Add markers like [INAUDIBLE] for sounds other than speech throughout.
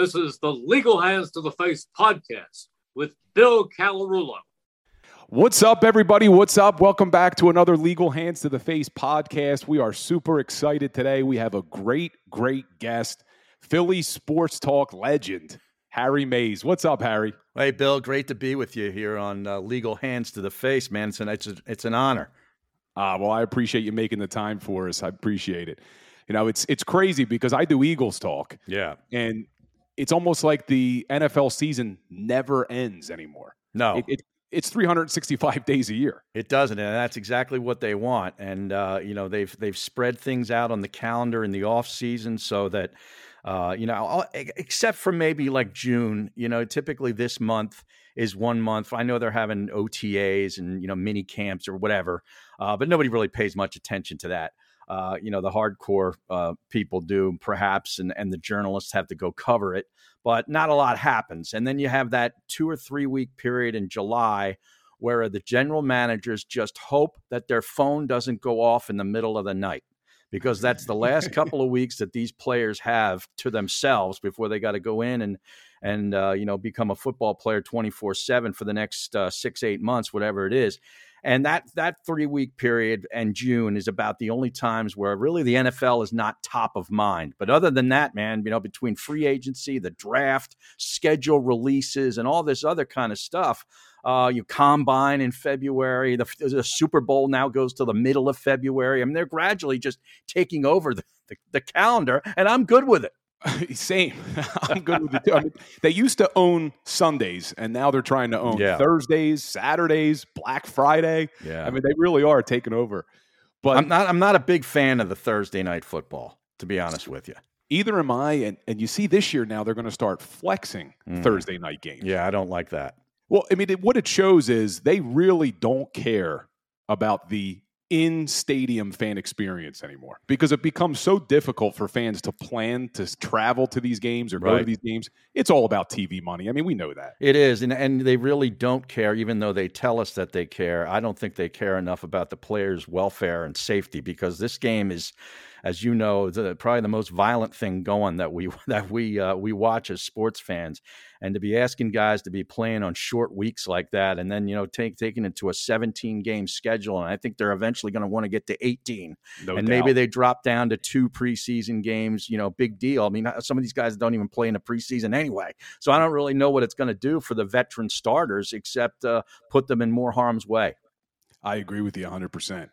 This is the Legal Hands to the Face podcast with Bill Colarulo. What's up, everybody? What's up? Welcome back to another Legal Hands to the Face podcast. We are super excited today. We have a great, great guest, Philly sports talk legend, Harry Mayes. What's up, Harry? Hey, Bill. Great to be with you here on uh, Legal Hands to the Face, man. It's an, it's, a, it's an honor. Ah, well, I appreciate you making the time for us. I appreciate it. You know, it's it's crazy because I do Eagles talk. Yeah. And it's almost like the NFL season never ends anymore. No. It, it, it's 365 days a year. It doesn't, and that's exactly what they want. And uh, you know, they've they've spread things out on the calendar in the off season so that uh, you know, except for maybe like June, you know, typically this month is one month. I know they're having OTAs and you know mini camps or whatever, uh, but nobody really pays much attention to that. Uh, you know, the hardcore uh, people do perhaps, and, and the journalists have to go cover it, but not a lot happens. And then you have that two or three week period in July where the general managers just hope that their phone doesn't go off in the middle of the night because that's the last [LAUGHS] couple of weeks that these players have to themselves before they got to go in and and uh, you know become a football player 24/7 for the next uh, 6 8 months whatever it is and that that three week period and June is about the only times where really the NFL is not top of mind. But other than that, man, you know, between free agency, the draft, schedule releases, and all this other kind of stuff, uh, you combine in February. The, the, Super Bowl now goes to the middle of February. I mean, they're gradually just taking over the, the, the calendar, and I'm good with it. [LAUGHS] Same. [LAUGHS] I'm good with it too. I mean, they used to own Sundays, and now they're trying to own yeah. Thursdays, Saturdays, Black Friday. Yeah. I mean, they really are taking over. But I'm not. I'm not a big fan of the Thursday night football, to be honest with you. Either am I. And and you see, this year now they're going to start flexing mm. Thursday night games. Yeah, I don't like that. Well, I mean, it, what it shows is they really don't care about the in stadium fan experience anymore because it becomes so difficult for fans to plan to travel to these games or go right. to these games. It's all about TV money. I mean, we know that. It is. And, and they really don't care, even though they tell us that they care. I don't think they care enough about the players' welfare and safety because this game is as you know, the, probably the most violent thing going that we [LAUGHS] that we uh, we watch as sports fans, and to be asking guys to be playing on short weeks like that, and then you know take taking it to a 17 game schedule, and I think they're eventually going to want to get to 18, no and doubt. maybe they drop down to two preseason games. You know, big deal. I mean, some of these guys don't even play in a preseason anyway, so I don't really know what it's going to do for the veteran starters except uh, put them in more harm's way. I agree with you 100 percent.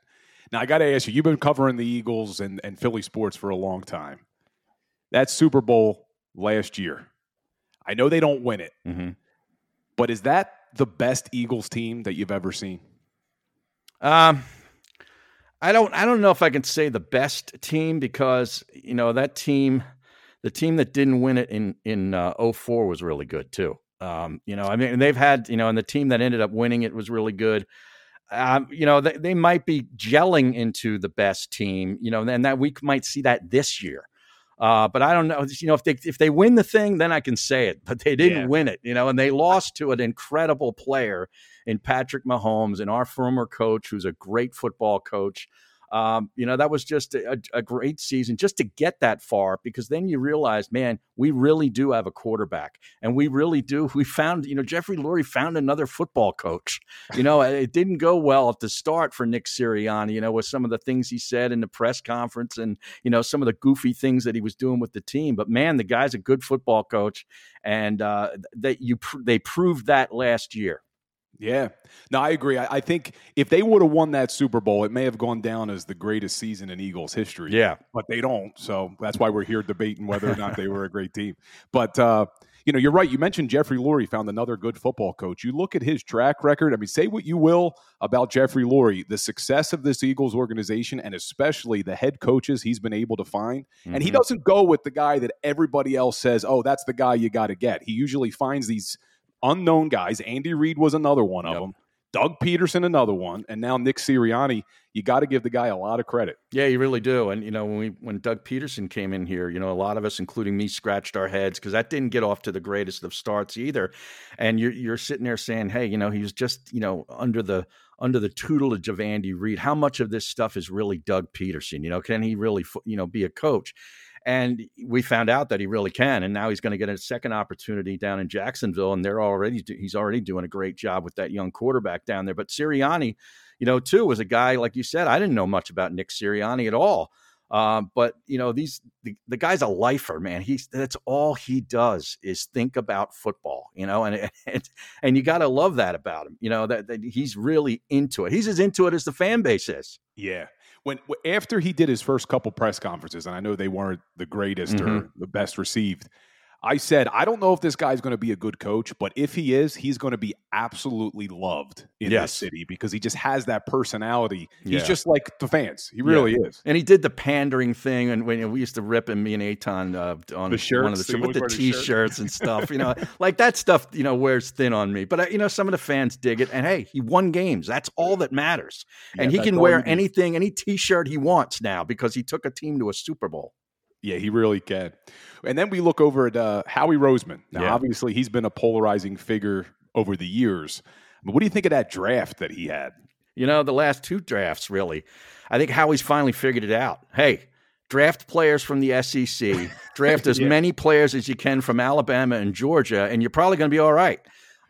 Now I got to ask you, you've been covering the Eagles and, and Philly sports for a long time. That Super Bowl last year, I know they don't win it, mm-hmm. but is that the best Eagles team that you've ever seen? Um, I don't. I don't know if I can say the best team because you know that team, the team that didn't win it in in uh, 04 was really good too. Um, you know, I mean, they've had you know, and the team that ended up winning it was really good um, you know, they, they might be gelling into the best team, you know, and that we might see that this year. Uh, but I don't know, you know, if they if they win the thing, then I can say it. But they didn't Yeah. win it, you know, and they lost to an incredible player in Patrick Mahomes and our former coach, who's a great football coach. Um, you know, that was just a, a great season just to get that far because then you realize, man, we really do have a quarterback and we really do. We found, you know, Jeffrey Lurie found another football coach. You know, it didn't go well at the start for Nick Sirianni, you know, with some of the things he said in the press conference and, you know, some of the goofy things that he was doing with the team. But man, the guy's a good football coach. And uh, that you pr- they proved that last year. Yeah. No, I agree. I, I think if they would have won that Super Bowl, it may have gone down as the greatest season in Eagles history. Yeah. But they don't. So that's why we're here debating whether or not they were a great team. But, uh, you know, you're right. You mentioned Jeffrey Lurie found another good football coach. You look at his track record. I mean, say what you will about Jeffrey Lurie, the success of this Eagles organization, and especially the head coaches he's been able to find. And he Mhm. doesn't go with the guy that everybody else says, oh, that's the guy you got to get. He usually finds these unknown guys. Andy Reid was another one of Yep. them. Doug Pederson, another one, and now Nick Sirianni. You got to give the guy a lot of credit. Yeah, you really do. And you know, when we when Doug Pederson came in here, you know, a lot of us, including me, scratched our heads because that didn't get off to the greatest of starts either. And you're you're sitting there saying, hey, you know, he was just you know under the under the tutelage of Andy Reid. How much of this stuff is really Doug Pederson? You know, can he really you know be a coach? And we found out that he really can, and now he's going to get a second opportunity down in Jacksonville, and they're already he's already doing a great job with that young quarterback down there. But Sirianni, you know, too was a guy like you said. I didn't know much about Nick Sirianni at all. Um, but you know, these the, the, guy's a lifer, man. He's that's all he does is think about football, you know, and [LAUGHS] and, and you got to love that about him, you know, that, that he's really into it. He's as into it as the fan base is. Yeah. When after he did his first couple press conferences, and I know they weren't the greatest mm-hmm. or the best received, I said, I don't know if this guy's going to be a good coach, but if he is, he's going to be absolutely loved in yes. this city because he just has that personality. He's just like the fans. He really yeah. is. And he did the pandering thing, and when we used to rip him, me and Aton uh, on the shirts, one of the, the with the t-shirts and stuff. You know, [LAUGHS] like that stuff. You know, wears thin on me. But uh, you know, some of the fans dig it. And hey, he won games. That's all that matters. Yeah, and he can wear anything, any t-shirt he wants now because he took a team to a Super Bowl. Yeah, he really can. And then we look over at uh, Howie Roseman. Now, yeah. obviously, he's been a polarizing figure over the years. But what do you think of that draft that he had? You know, the last two drafts, really. I think Howie's finally figured it out. Hey, draft players from the SEC, [LAUGHS] draft as yeah. many players as you can from Alabama and Georgia, and you're probably going to be all right.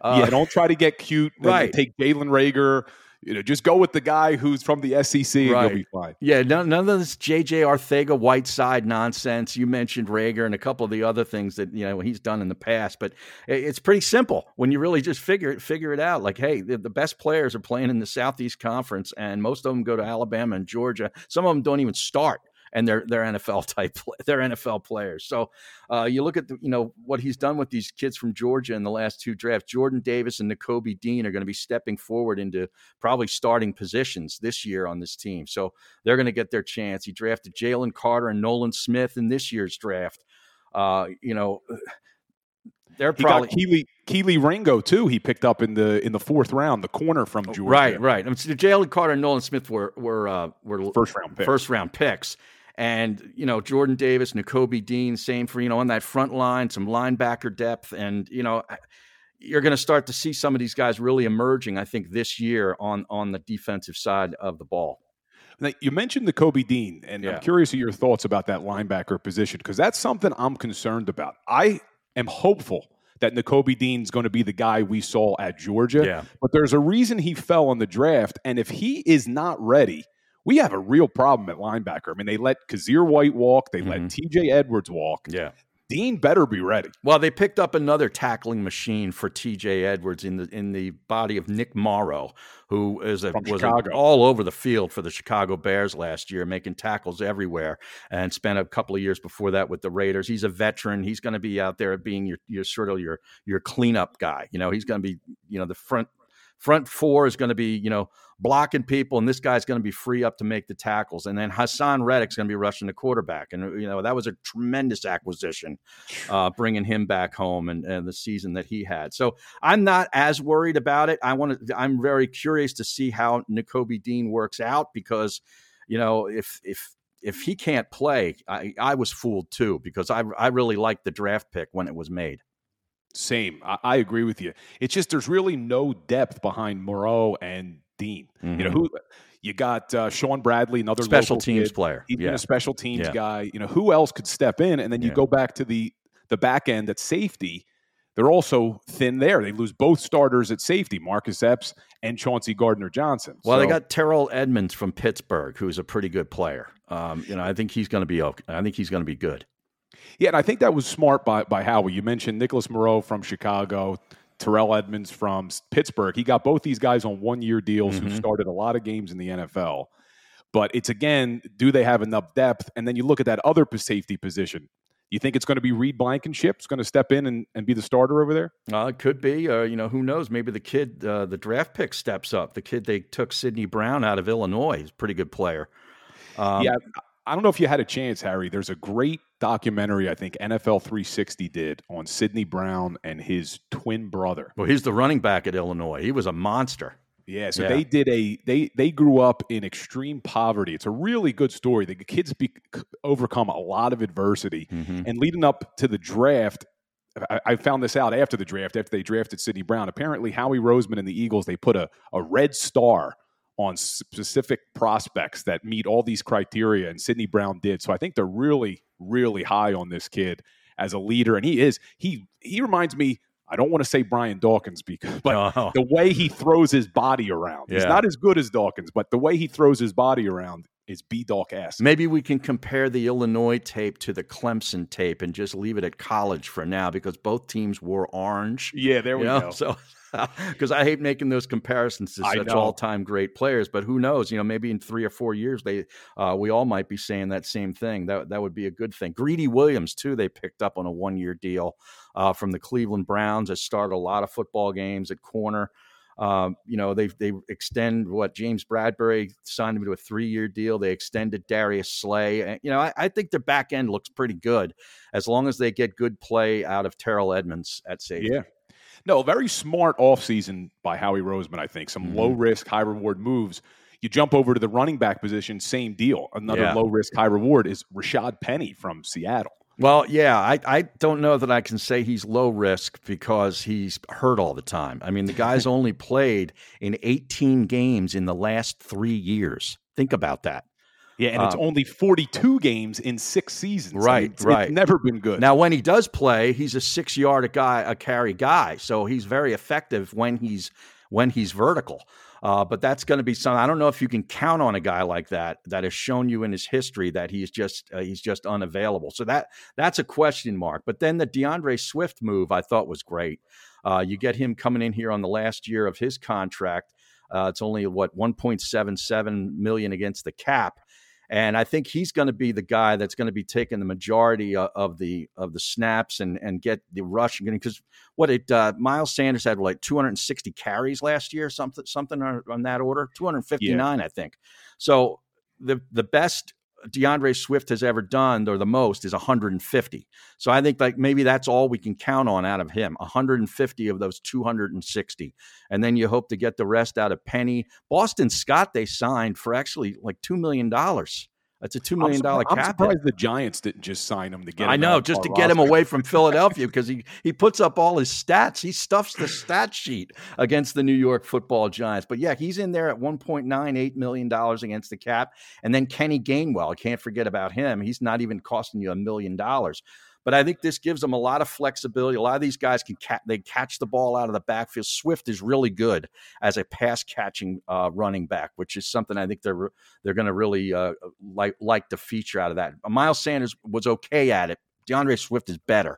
Uh, yeah, don't try to get cute. Right. Take Jalen Reagor you know, just go with the guy who's from the SEC and right. you'll be fine. Yeah, none, none of this JJ Arcega Whiteside nonsense. You mentioned Reagor and a couple of the other things that you know he's done in the past, but it's pretty simple when you really just figure it figure it out. Like, hey, the, the best players are playing in the Southeast Conference, and most of them go to Alabama and Georgia. Some of them don't even start and they're they're NFL type [LAUGHS] they're NFL players. So uh, you look at the, you know what he's done with these kids from Georgia in the last two drafts. Jordan Davis and Nakobe Dean are going to be stepping forward into probably starting positions this year on this team. So they're going to get their chance. He drafted Jalen Carter and Nolan Smith in this year's draft. Uh, you know. [SIGHS] They're probably he got Kelee, Kelee Ringo too. He picked up in the in the fourth round, the corner from Georgia. Right, right. I mean, so Jalen Carter and Nolan Smith were were uh, were first round picks. first round picks, and, you know, Jordan Davis, Nakobe Dean, same for, you know, on that front line, some linebacker depth. And, you know, you're going to start to see some of these guys really emerging, I think, this year on on the defensive side of the ball. Now, you mentioned Nakobe Dean, and yeah. I'm curious of your thoughts about that linebacker position because that's something I'm concerned about. I am hopeful that Nakobe Dean's going to be the guy we saw at Georgia, yeah. but there's a reason he fell on the draft, and if he is not ready – we have a real problem at linebacker. I mean, they let Kyzir White walk, they mm-hmm. let TJ Edwards walk. Yeah. Dean better be ready. Well, they picked up another tackling machine for T.J. Edwards in the in the body of Nick Morrow, who is a, was a, all over the field for the Chicago Bears last year, making tackles everywhere, and spent a couple of years before that with the Raiders. He's a veteran. He's going to be out there being your your sort of your your cleanup guy. You know, he's going to be you know the front front four is going to be, you know, blocking people, and this guy's going to be free up to make the tackles. And then Haason Reddick's going to be rushing the quarterback. And, you know, that was a tremendous acquisition, uh, bringing him back home and, and the season that he had. So I'm not as worried about it. I want to, I'm very curious to see how Nakobe Dean works out because, you know, if, if, if he can't play, I, I was fooled too because I, I really liked the draft pick when it was made. Same. I, I, agree with you. It's just there's really no depth behind Morrow and Dean. Mm-hmm. You know mm-hmm. who you got uh, Shaun Bradley, another special teams kid. player. He's yeah. a special teams yeah. guy. You know who else could step in? And then you yeah. go back to the the back end at safety. They're also thin there. They lose both starters at safety, Marcus Epps and Chauncey Gardner Johnson. Well, so, they got Terrell Edmunds from Pittsburgh, who's a pretty good player. Um, you know, I think he's going to be okay. I think he's going to be good. Yeah, and I think that was smart by, by Howie. You mentioned Nicholas Morrow from Chicago, Terrell Edmunds from Pittsburgh. He got both these guys on one year deals mm-hmm. who started a lot of games in the NFL. But it's again, do they have enough depth? And then you look at that other safety position. You think it's going to be Reed Blankenship's going to step in and, and be the starter over there? Uh, it could be. Uh, you know, who knows? Maybe the kid, uh, the draft pick steps up. The kid they took, Sydney Brown, out of Illinois, He's a pretty good player. Um, yeah, I don't know if you had a chance, Harry. There's a great documentary I think NFL 360 did on Sydney Brown and his twin brother. Well, he's the running back at Illinois. He was a monster. Yeah, so yeah. they did a they they grew up in extreme poverty. It's a really good story. The kids be, overcome a lot of adversity, mm-hmm. and leading up to the draft, I, I, found this out after the draft. After they drafted Sydney Brown, apparently Howie Roseman and the Eagles they put a a red star on specific prospects that meet all these criteria, and Sydney Brown did. So I think they're really, really high on this kid as a leader, and he is. He he reminds me. I don't want to say Brian Dawkins because, [LAUGHS] but [LAUGHS] No. the way he throws his body around, he's not as good as Dawkins, but the way he throws his body around is B Dawk esque. Maybe we can compare the Illinois tape to the Clemson tape and just leave it at college for now because both teams wore orange. Yeah, there we you know? go. So, [LAUGHS] because I hate making those comparisons to such all-time great players, but who knows? You know, maybe in three or four years, they uh, we all might be saying that same thing. That that would be a good thing. Greedy Williams too. They picked up on a one-year deal uh, from the Cleveland Browns. That started a lot of football games at corner. Um, you know, they they extend what James Bradberry signed him to a three year deal. They extended Darius Slay. And, you know, I, I think their back end looks pretty good as long as they get good play out of Terrell Edmunds at safety. Yeah. No, very smart offseason by Howie Roseman, I think. Some Mhm. low risk, high reward moves. You jump over to the running back position, same deal. Another Yeah. low risk, high reward is Rashaad Penny from Seattle. Well, yeah, I, I don't know that I can say he's low risk because he's hurt all the time. I mean, the guy's [LAUGHS] only played in 18 games in the last three years. Think about that. Yeah, and it's Um, only 42 games in six seasons. Right, it's, right. It's never been good. Now, when he does play, he's a six yard a guy, a carry guy, so he's very effective when he's when he's vertical. Uh, but that's going to be something. I don't know if you can count on a guy like that that has shown you in his history that he's just uh, he's just unavailable. So that that's a question mark. But then the D'Andre Swift move I thought was great. Uh, you get him coming in here on the last year of his contract. Uh, it's only what 1.77 million against the cap. And I think he's going to be the guy that's going to be taking the majority of, the of the snaps and and get the rush because what it uh, Miles Sanders had like 260 carries last year, something something on, on that order, 259 I think. So the the best D'Andre Swift has ever done, or the most, is 150. So I think like maybe that's all we can count on out of him, 150 of those 260, and then you hope to get the rest out of Penny. Boston Scott they signed for actually like two million dollars. That's a two million dollar surpri- I'm cap. surprised the Giants didn't just sign him to get. I know, just to get him away from Philadelphia [LAUGHS] because he he puts up all his stats. He stuffs the stat sheet against the New York Football Giants. But yeah, he's in there at one point nine eight million dollars against the cap, and then Kenny Gainwell. I can't forget about him. He's not even costing you a million dollars. But I think this gives them a lot of flexibility. A lot of these guys can ca- they catch the ball out of the backfield. Swift is really good as a pass catching uh, running back, which is something I think they're they're going to really uh, like like to feature out of that. Miles Sanders was okay at it. D'Andre Swift is better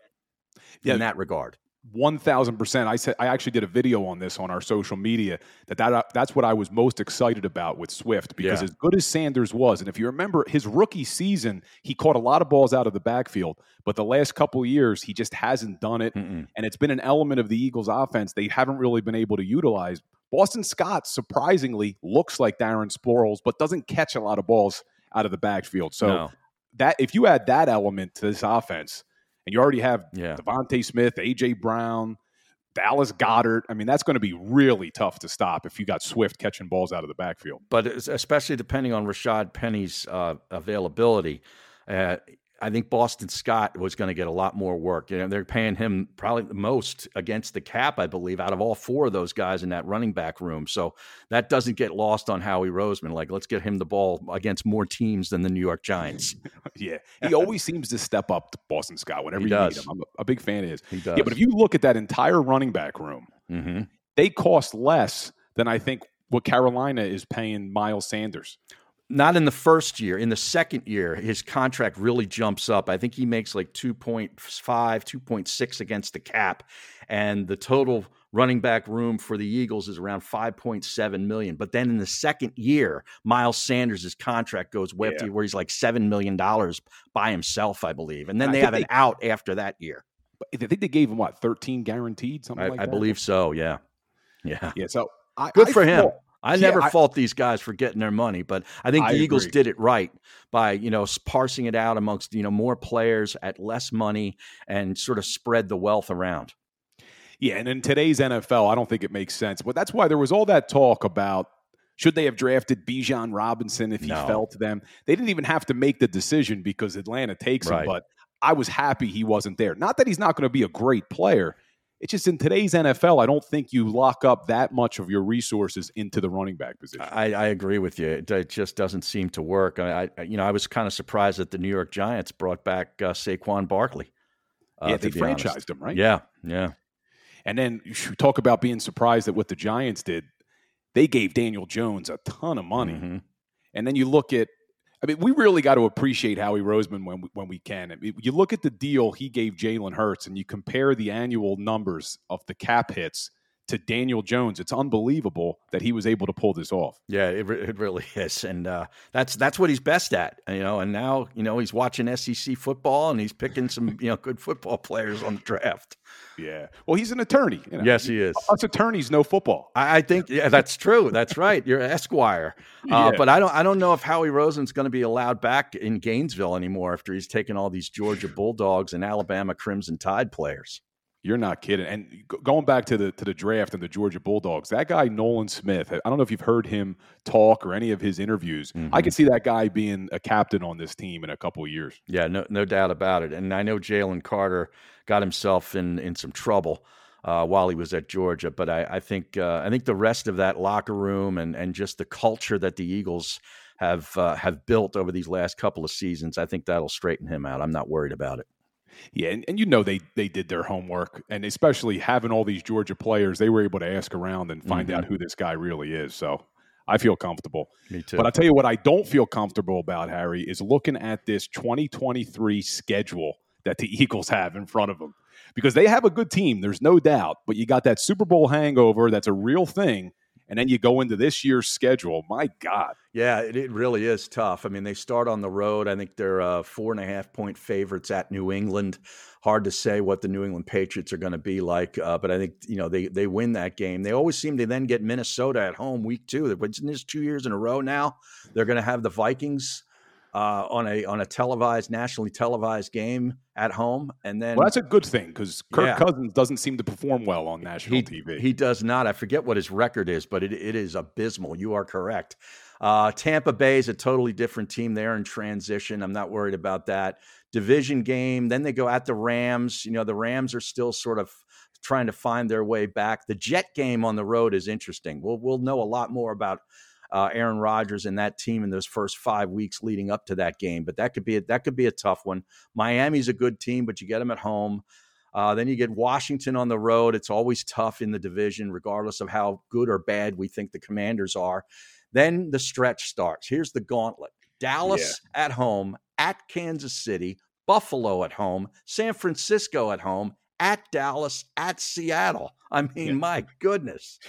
Yeah. in that regard. One thousand percent. I said I actually did a video on this on our social media. That that uh, that's what I was most excited about with Swift because Yeah. as good as Sanders was, and if you remember his rookie season, he caught a lot of balls out of the backfield. But the last couple of years, he just hasn't done it, Mm-mm. and it's been an element of the Eagles' offense they haven't really been able to utilize. Boston Scott surprisingly looks like Darren Sproles, but doesn't catch a lot of balls out of the backfield. So No. that if you add that element to this offense, and you already have Yeah. DeVonta Smith, AJ Brown, Dallas Goedert. I mean, that's going to be really tough to stop if you got Swift catching balls out of the backfield. but especially depending on Rashaad Penny's uh, availability. Uh, I think Boston Scott was going to get a lot more work. You know, they're paying him probably the most against the cap, I believe, out of all four of those guys in that running back room. So that doesn't get lost on Howie Roseman. Like, let's get him the ball against more teams than the New York Giants. [LAUGHS] Yeah, he always seems to step up to Boston Scott whenever He you does. need him. I'm a, big fan of his. He does. Yeah, but if you look at that entire running back room, hmm they cost less than I think what Carolina is paying Miles Sanders. Not in the first year. In the second year, his contract really jumps up. I think he makes like 2.5, 2.6 against the cap. And the total running back room for the Eagles is around 5.7 million. But then in the second year, Miles Sanders' contract goes way up Yeah. to where he's like $7 million by himself, I believe. And then I they have an out after that year. I think they gave him what 13 guaranteed, something I, like I that. I believe so. Yeah. Yeah. Yeah, so I, Good for him. thought- I Yeah, never I- fault these guys for getting their money, but I think I the Eagles agree. did it right by you know parsing it out amongst you know more players at less money and sort of spread the wealth around. Yeah, and in today's NFL, I don't think it makes sense. But that's why there was all that talk about should they have drafted Bijan Robinson if he No. fell to them. They didn't even have to make the decision because Atlanta takes Right. him. But I was happy he wasn't there. Not that he's not going to be a great player. It's just in today's NFL, I don't think you lock up that much of your resources into the running back position. I, I agree with you. It, it, just doesn't seem to work. I, I, you know, I was kind of surprised that the New York Giants brought back uh, Saquon Barkley. Uh, yeah, they franchised honest. him, right? Yeah, yeah. And then you talk about being surprised at what the Giants did. They gave Daniel Jones a ton of money, mm-hmm. and then you look at I mean, we really got to appreciate Howie Roseman when we, when we can. I mean, you look at the deal he gave Jalen Hurts, and you compare the annual numbers of the cap hits to Daniel Jones. It's unbelievable that he was able to pull this off. Yeah, it, it really [LAUGHS] is, and uh, that's that's what he's best at, you know. And now, you know, he's watching SEC football and he's picking some, [LAUGHS] you know, good football players on the draft. Yeah, well, he's an attorney. You know? Yes, he is. Us attorneys know football. I, I think yeah, that's true. That's right. You're Esquire, [LAUGHS] uh, yeah. but I don't. I don't know if Howie Roseman's going to be allowed back in Gainesville anymore after he's taken all these Georgia Bulldogs and Alabama Crimson Tide players. You're not kidding. And going back to the to the draft and the Georgia Bulldogs, that guy Nolan Smith. I don't know if you've heard him talk or any of his interviews. Mm-hmm. I can see that guy being a captain on this team in a couple of years. Yeah, no, no doubt about it. And I know Jalen Carter got himself in in some trouble uh, while he was at Georgia, but I, I think uh, I think the rest of that locker room and and just the culture that the Eagles have uh, have built over these last couple of seasons, I think that'll straighten him out. I'm not worried about it. Yeah, and, and you know they they did their homework, and especially having all these Georgia players, they were able to ask around and find mm-hmm. out who this guy really is. So I feel comfortable. Me too. But I'll tell you what I don't feel comfortable about, Harry, is looking at this 2023 schedule that the [LAUGHS] Eagles have in front of them. Because they have a good team, there's no doubt, but you got that Super Bowl hangover that's a real thing and then you go into this year's schedule. My God. Yeah, it, it, really is tough. I mean, they start on the road. I think they're uh, four and a half point favorites at New England. Hard to say what the New England Patriots are going to be like, uh, but I think you know they they win that game. They always seem to then get Minnesota at home week two. Isn't this two years in a row now? They're going to have the Vikings uh, on a on a televised, nationally televised game at home, and then well, that's a good thing because Kirk yeah. Cousins doesn't seem to perform well on national he, TV. He does not. I forget what his record is, but it, it is abysmal. You are correct. Uh, Tampa Bay is a totally different team. They're in transition. I'm not worried about that. Division game. Then they go at the Rams. You know, the Rams are still sort of trying to find their way back. The Jet game on the road is interesting. We'll we'll know a lot more about uh, Aaron Rodgers and that team in those first five weeks leading up to that game. But that could be a, that could be a tough one. Miami's a good team, but you get them at home. Uh, then you get Washington on the road. It's always tough in the division, regardless of how good or bad we think the Commanders are. Then the stretch starts. Here's the gauntlet: Dallas yeah. at home, at Kansas City, Buffalo at home, San Francisco at home, at Dallas, at Seattle. I mean, yeah. my goodness.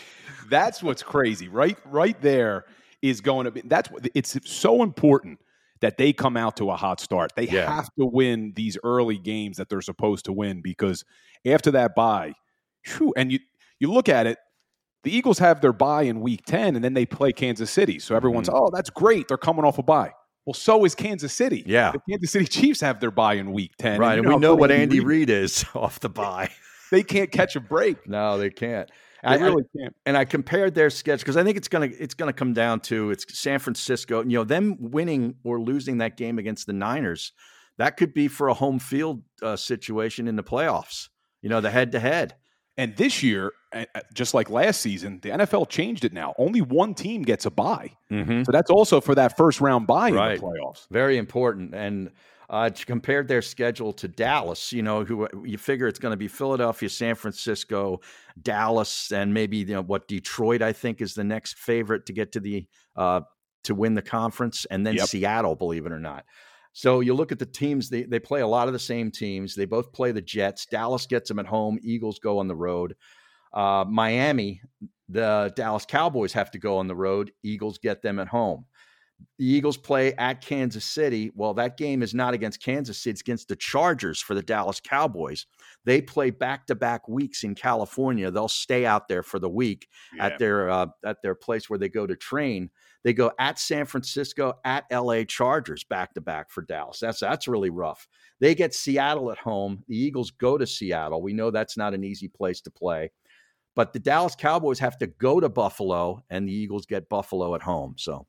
That's what's crazy. Right right there is going to be that's what it's so important that they come out to a hot start. They yeah. have to win these early games that they're supposed to win because after that bye, whew, and you you look at it, the Eagles have their bye in week 10 and then they play Kansas City. So everyone's, mm-hmm. "Oh, that's great. They're coming off a bye." Well, so is Kansas City. Yeah. The Kansas City [LAUGHS] Chiefs have their bye in week 10. Right. And, and we know what Andy Reid is [LAUGHS] off the bye. [LAUGHS] they can't catch a break. No, they can't. They I, really can't. And I compared their schedule because I think it's gonna it's gonna come down to it's San Francisco. You know, them winning or losing that game against the Niners, that could be for a home field uh, situation in the playoffs. You know, the head to head. And this year, just like last season, the NFL changed it now. Only one team gets a bye. Mm-hmm. So that's also for that first round bye right. in the playoffs. Very important. And uh, compared their schedule to Dallas, you know, who you figure it's going to be Philadelphia, San Francisco, Dallas, and maybe you know what Detroit. I think is the next favorite to get to the uh, to win the conference, and then yep. Seattle, believe it or not. So you look at the teams, they, they play a lot of the same teams. They both play the Jets. Dallas gets them at home, Eagles go on the road. Uh, Miami, the Dallas Cowboys have to go on the road, Eagles get them at home. The Eagles play at Kansas City. Well, that game is not against Kansas City, it's against the Chargers for the Dallas Cowboys. They play back to back weeks in California. They'll stay out there for the week yeah. at their uh, at their place where they go to train. They go at San Francisco, at LA Chargers back to back for Dallas. That's that's really rough. They get Seattle at home. The Eagles go to Seattle. We know that's not an easy place to play. But the Dallas Cowboys have to go to Buffalo and the Eagles get Buffalo at home. So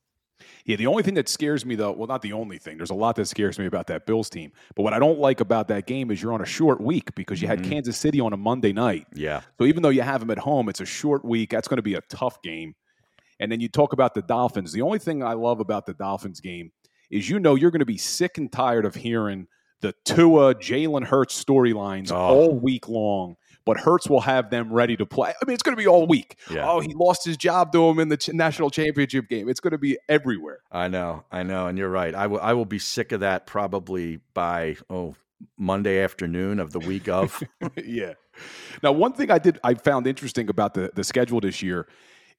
Yeah, the only thing that scares me though, well, not the only thing. There's a lot that scares me about that Bills team. But what I don't like about that game is you're on a short week because you had Mhm. Kansas City on a Monday night. Yeah. So even though you have them at home, it's a short week. That's going to be a tough game. And then you talk about the Dolphins. The only thing I love about the Dolphins game is you know you're going to be sick and tired of hearing the Tua Jalen Hurts storylines Oh. all week long. But Hurts will have them ready to play. I mean, it's going to be all week. Yeah. Oh, he lost his job to him in the ch- national championship game. It's going to be everywhere. I know, I know, and you're right. I will, I will be sick of that probably by oh Monday afternoon of the week of. [LAUGHS] yeah. Now, one thing I did I found interesting about the the schedule this year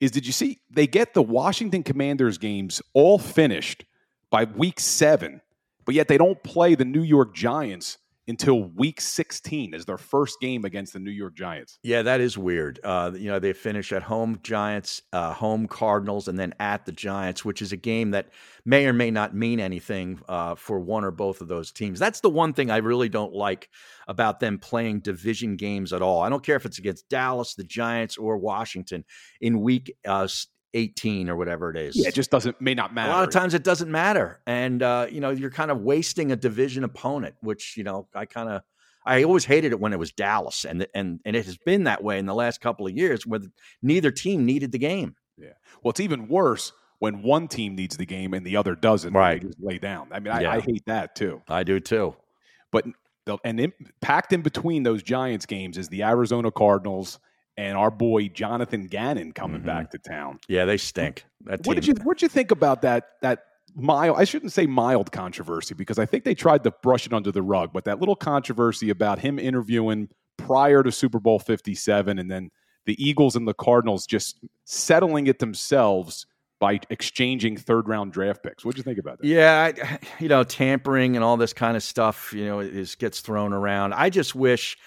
is did you see they get the Washington Commanders games all finished by week 7, but yet they don't play the New York Giants until week 16 as their first game against the New York Giants. yeah, that is weird. Uh, you know, they finish at home Giants, uh, home Cardinals, and then at the Giants, which is a game that may or may not mean anything uh, for one or both of those teams. That's the one thing I really don't like about them playing division games at all. I don't care if it's against Dallas, the Giants, or Washington in week uh, 18 or whatever it is. Yeah, it just doesn't may not matter. A lot of times it doesn't matter, and uh, you know you're kind of wasting a division opponent, which you know I kind of I always hated it when it was Dallas, and and and it has been that way in the last couple of years, where neither team needed the game. Yeah, well, it's even worse when one team needs the game and the other doesn't. Right. just lay down. I mean, I, Yeah. I hate that too. I do too. But the, and in, packed in between those Giants games is the Arizona Cardinals and our boy Jonathan Gannon coming Mhm. back to town. Yeah, they stink. That What did you What did you think about that? That mild I shouldn't say mild controversy because I think they tried to brush it under the rug, but that little controversy about him interviewing prior to Super Bowl Fifty Seven, and then the Eagles and the Cardinals just settling it themselves by exchanging third round draft picks. What did you think about that? Yeah, I, you know, tampering and all this kind of stuff, you know, is gets thrown around. I just wish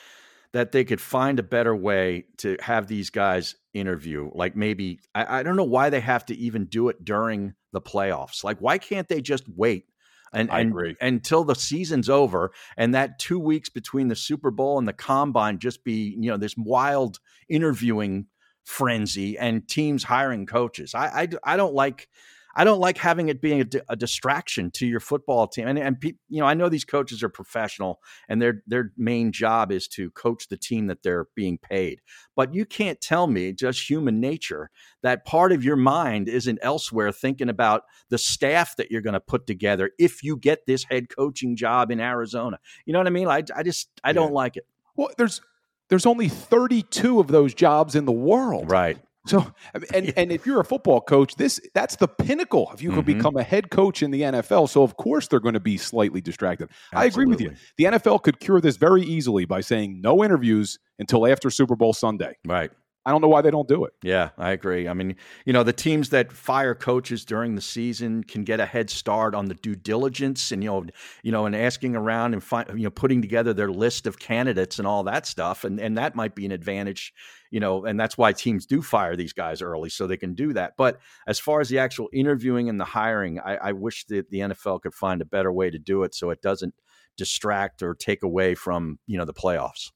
that they could find a better way to have these guys interview. Like maybe I, I don't know why they have to even do it during the playoffs. Like why can't they just wait and, I and until the season's over and that two weeks between the Super Bowl and the combine just be, you know, this wild interviewing frenzy and teams hiring coaches. I, I, I don't like I don't like having it being a, di- a distraction to your football team. And and pe- you know, I know these coaches are professional, and their their main job is to coach the team that they're being paid. But you can't tell me, just human nature, that part of your mind isn't elsewhere, thinking about the staff that you're going to put together if you get this head coaching job in Arizona. You know what I mean? I I just I don't like it. Well, there's there's only 32 of those jobs in the world. Right. So, and [LAUGHS] and if you're a football coach, this that's the pinnacle. If you could Mhm. become a head coach in the NFL, so of course they're going to be slightly distracted. I agree with you. The NFL could cure this very easily by saying no interviews until after Super Bowl Sunday. Right. I don't know why they don't do it. Yeah, I agree. I mean, you know, the teams that fire coaches during the season can get a head start on the due diligence and you know, you know, and asking around and find, you know, putting together their list of candidates and all that stuff, and and that might be an advantage, you know, and that's why teams do fire these guys early so they can do that. But as far as the actual interviewing and the hiring, I, I wish that the NFL could find a better way to do it so it doesn't distract or take away from you know the playoffs.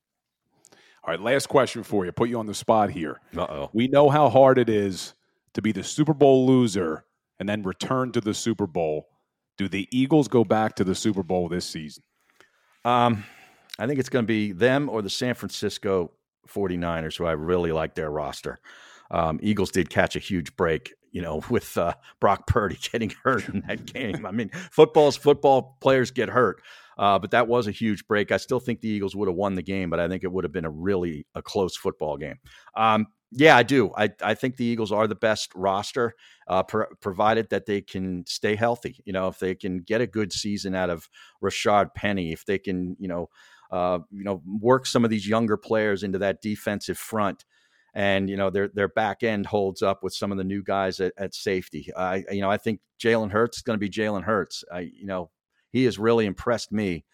All right, last question for you. Put you on the spot here. Uh oh. We know how hard it is to be the Super Bowl loser and then return to the Super Bowl. Do the Eagles go back to the Super Bowl this season? Um, I think it's going to be them or the San Francisco 49ers, who I really like their roster. Um, Eagles did catch a huge break, you know, [LAUGHS] with uh, Brock Purdy [LAUGHS] getting hurt in that game. I mean, football's football players get hurt, uh, but that was a huge break. I still think the Eagles would have won the game, but I think it would have been a really a close football game. Um, yeah, I do. I, I think the Eagles are the best roster, uh, pro- provided that they can stay healthy. You know, if they can get a good season out of Rashaad Penny, if they can, you know, uh, you know, work some of these younger players into that defensive front, and you know their their back end holds up with some of the new guys at, at safety. I you know I think Jalen Hurts is going to be Jalen Hurts. I you know he has really impressed me,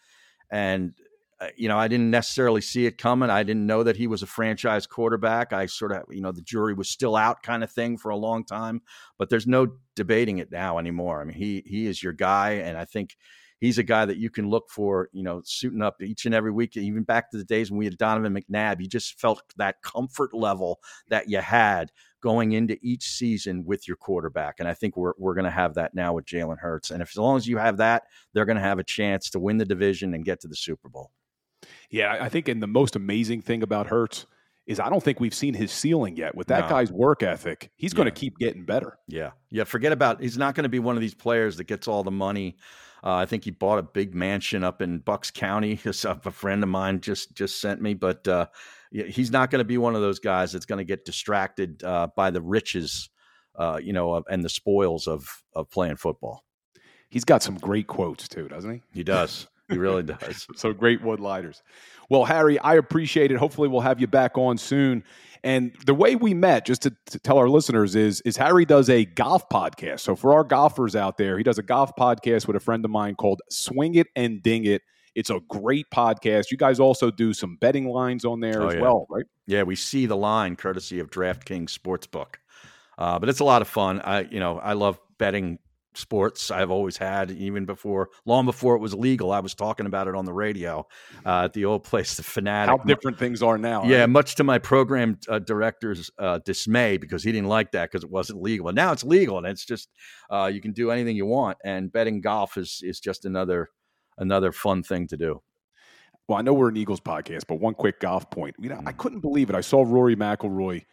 and uh, you know I didn't necessarily see it coming. I didn't know that he was a franchise quarterback. I sort of you know the jury was still out kind of thing for a long time, but there's no debating it now anymore. I mean he he is your guy, and I think he's a guy that you can look for, you know, suiting up each and every week. Even back to the days when we had Donovan McNabb, you just felt that comfort level that you had going into each season with your quarterback. And I think we're, we're going to have that now with Jalen Hurts. And if, as long as you have that, they're going to have a chance to win the division and get to the Super Bowl. Yeah, I think, and the most amazing thing about Hurts is I don't think we've seen his ceiling yet. With that No. guy's work ethic, he's going to keep getting better. Yeah. Yeah. Forget about he's not going to be one of these players that gets all the money. Uh, I think he bought a big mansion up in Bucks County. [LAUGHS] As a friend of mine just just sent me, but uh, he's not going to be one of those guys that's going to get distracted uh, by the riches, uh, you know, and the spoils of of playing football. He's got some great quotes too, doesn't he? He does. He really does. [LAUGHS] So great one-liners. Well, Harry, I appreciate it. Hopefully, we'll have you back on soon. And the way we met, just to, to tell our listeners, is is Harry does a golf podcast. So for our golfers out there, he does a golf podcast with a friend of mine called Swing It and Ding It. It's a great podcast. You guys also do some betting lines on there Oh, as yeah. well, right? Yeah, we see the line courtesy of DraftKings Sportsbook. Uh, but it's a lot of fun. I, you know, I love betting sports. I've always had, even before, long before it was legal. I was talking about it on the radio uh, at the old place, the Fanatic. How different things are now. Yeah, right? much to my program uh, director's uh, dismay because he didn't like that because it wasn't legal. And now it's legal, and it's just uh, you can do anything you want. And betting golf is is just another another fun thing to do. Well, I know we're an Eagles podcast, but one quick golf point. You know, I couldn't believe it. I saw Rory McIlroy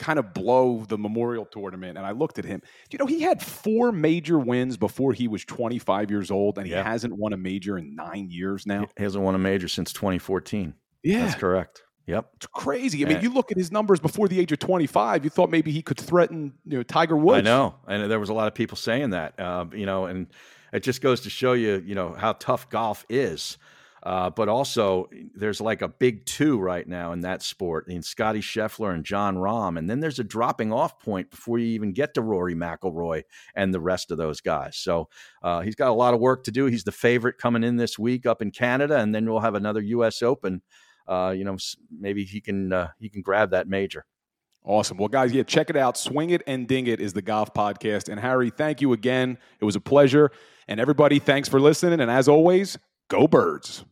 kind of blow the Memorial Tournament, and I looked at him. You know, he had four major wins before he was 25 years old, and he Yeah. hasn't won a major in nine years now. He hasn't won a major since 2014. Yeah, That's correct. Yep. it's crazy. I mean, Yeah. you look at his numbers before the age of 25. You thought maybe he could threaten, you know, Tiger Woods. I know, and there was a lot of people saying that. Uh, you know, and it just goes to show you, you know, how tough golf is. Uh, but also, there's like a big two right now in that sport in Scottie Scheffler and Jon Rahm, and then there's a dropping off point before you even get to Rory McIlroy and the rest of those guys. So uh, he's got a lot of work to do. He's the favorite coming in this week up in Canada, and then we'll have another U.S. Open. Uh, you know, maybe he can uh, he can grab that major. Awesome. Well, guys, yeah, check it out. Swing It and Ding It is the golf podcast. And Harry, thank you again. It was a pleasure. And everybody, thanks for listening. And as always, go birds.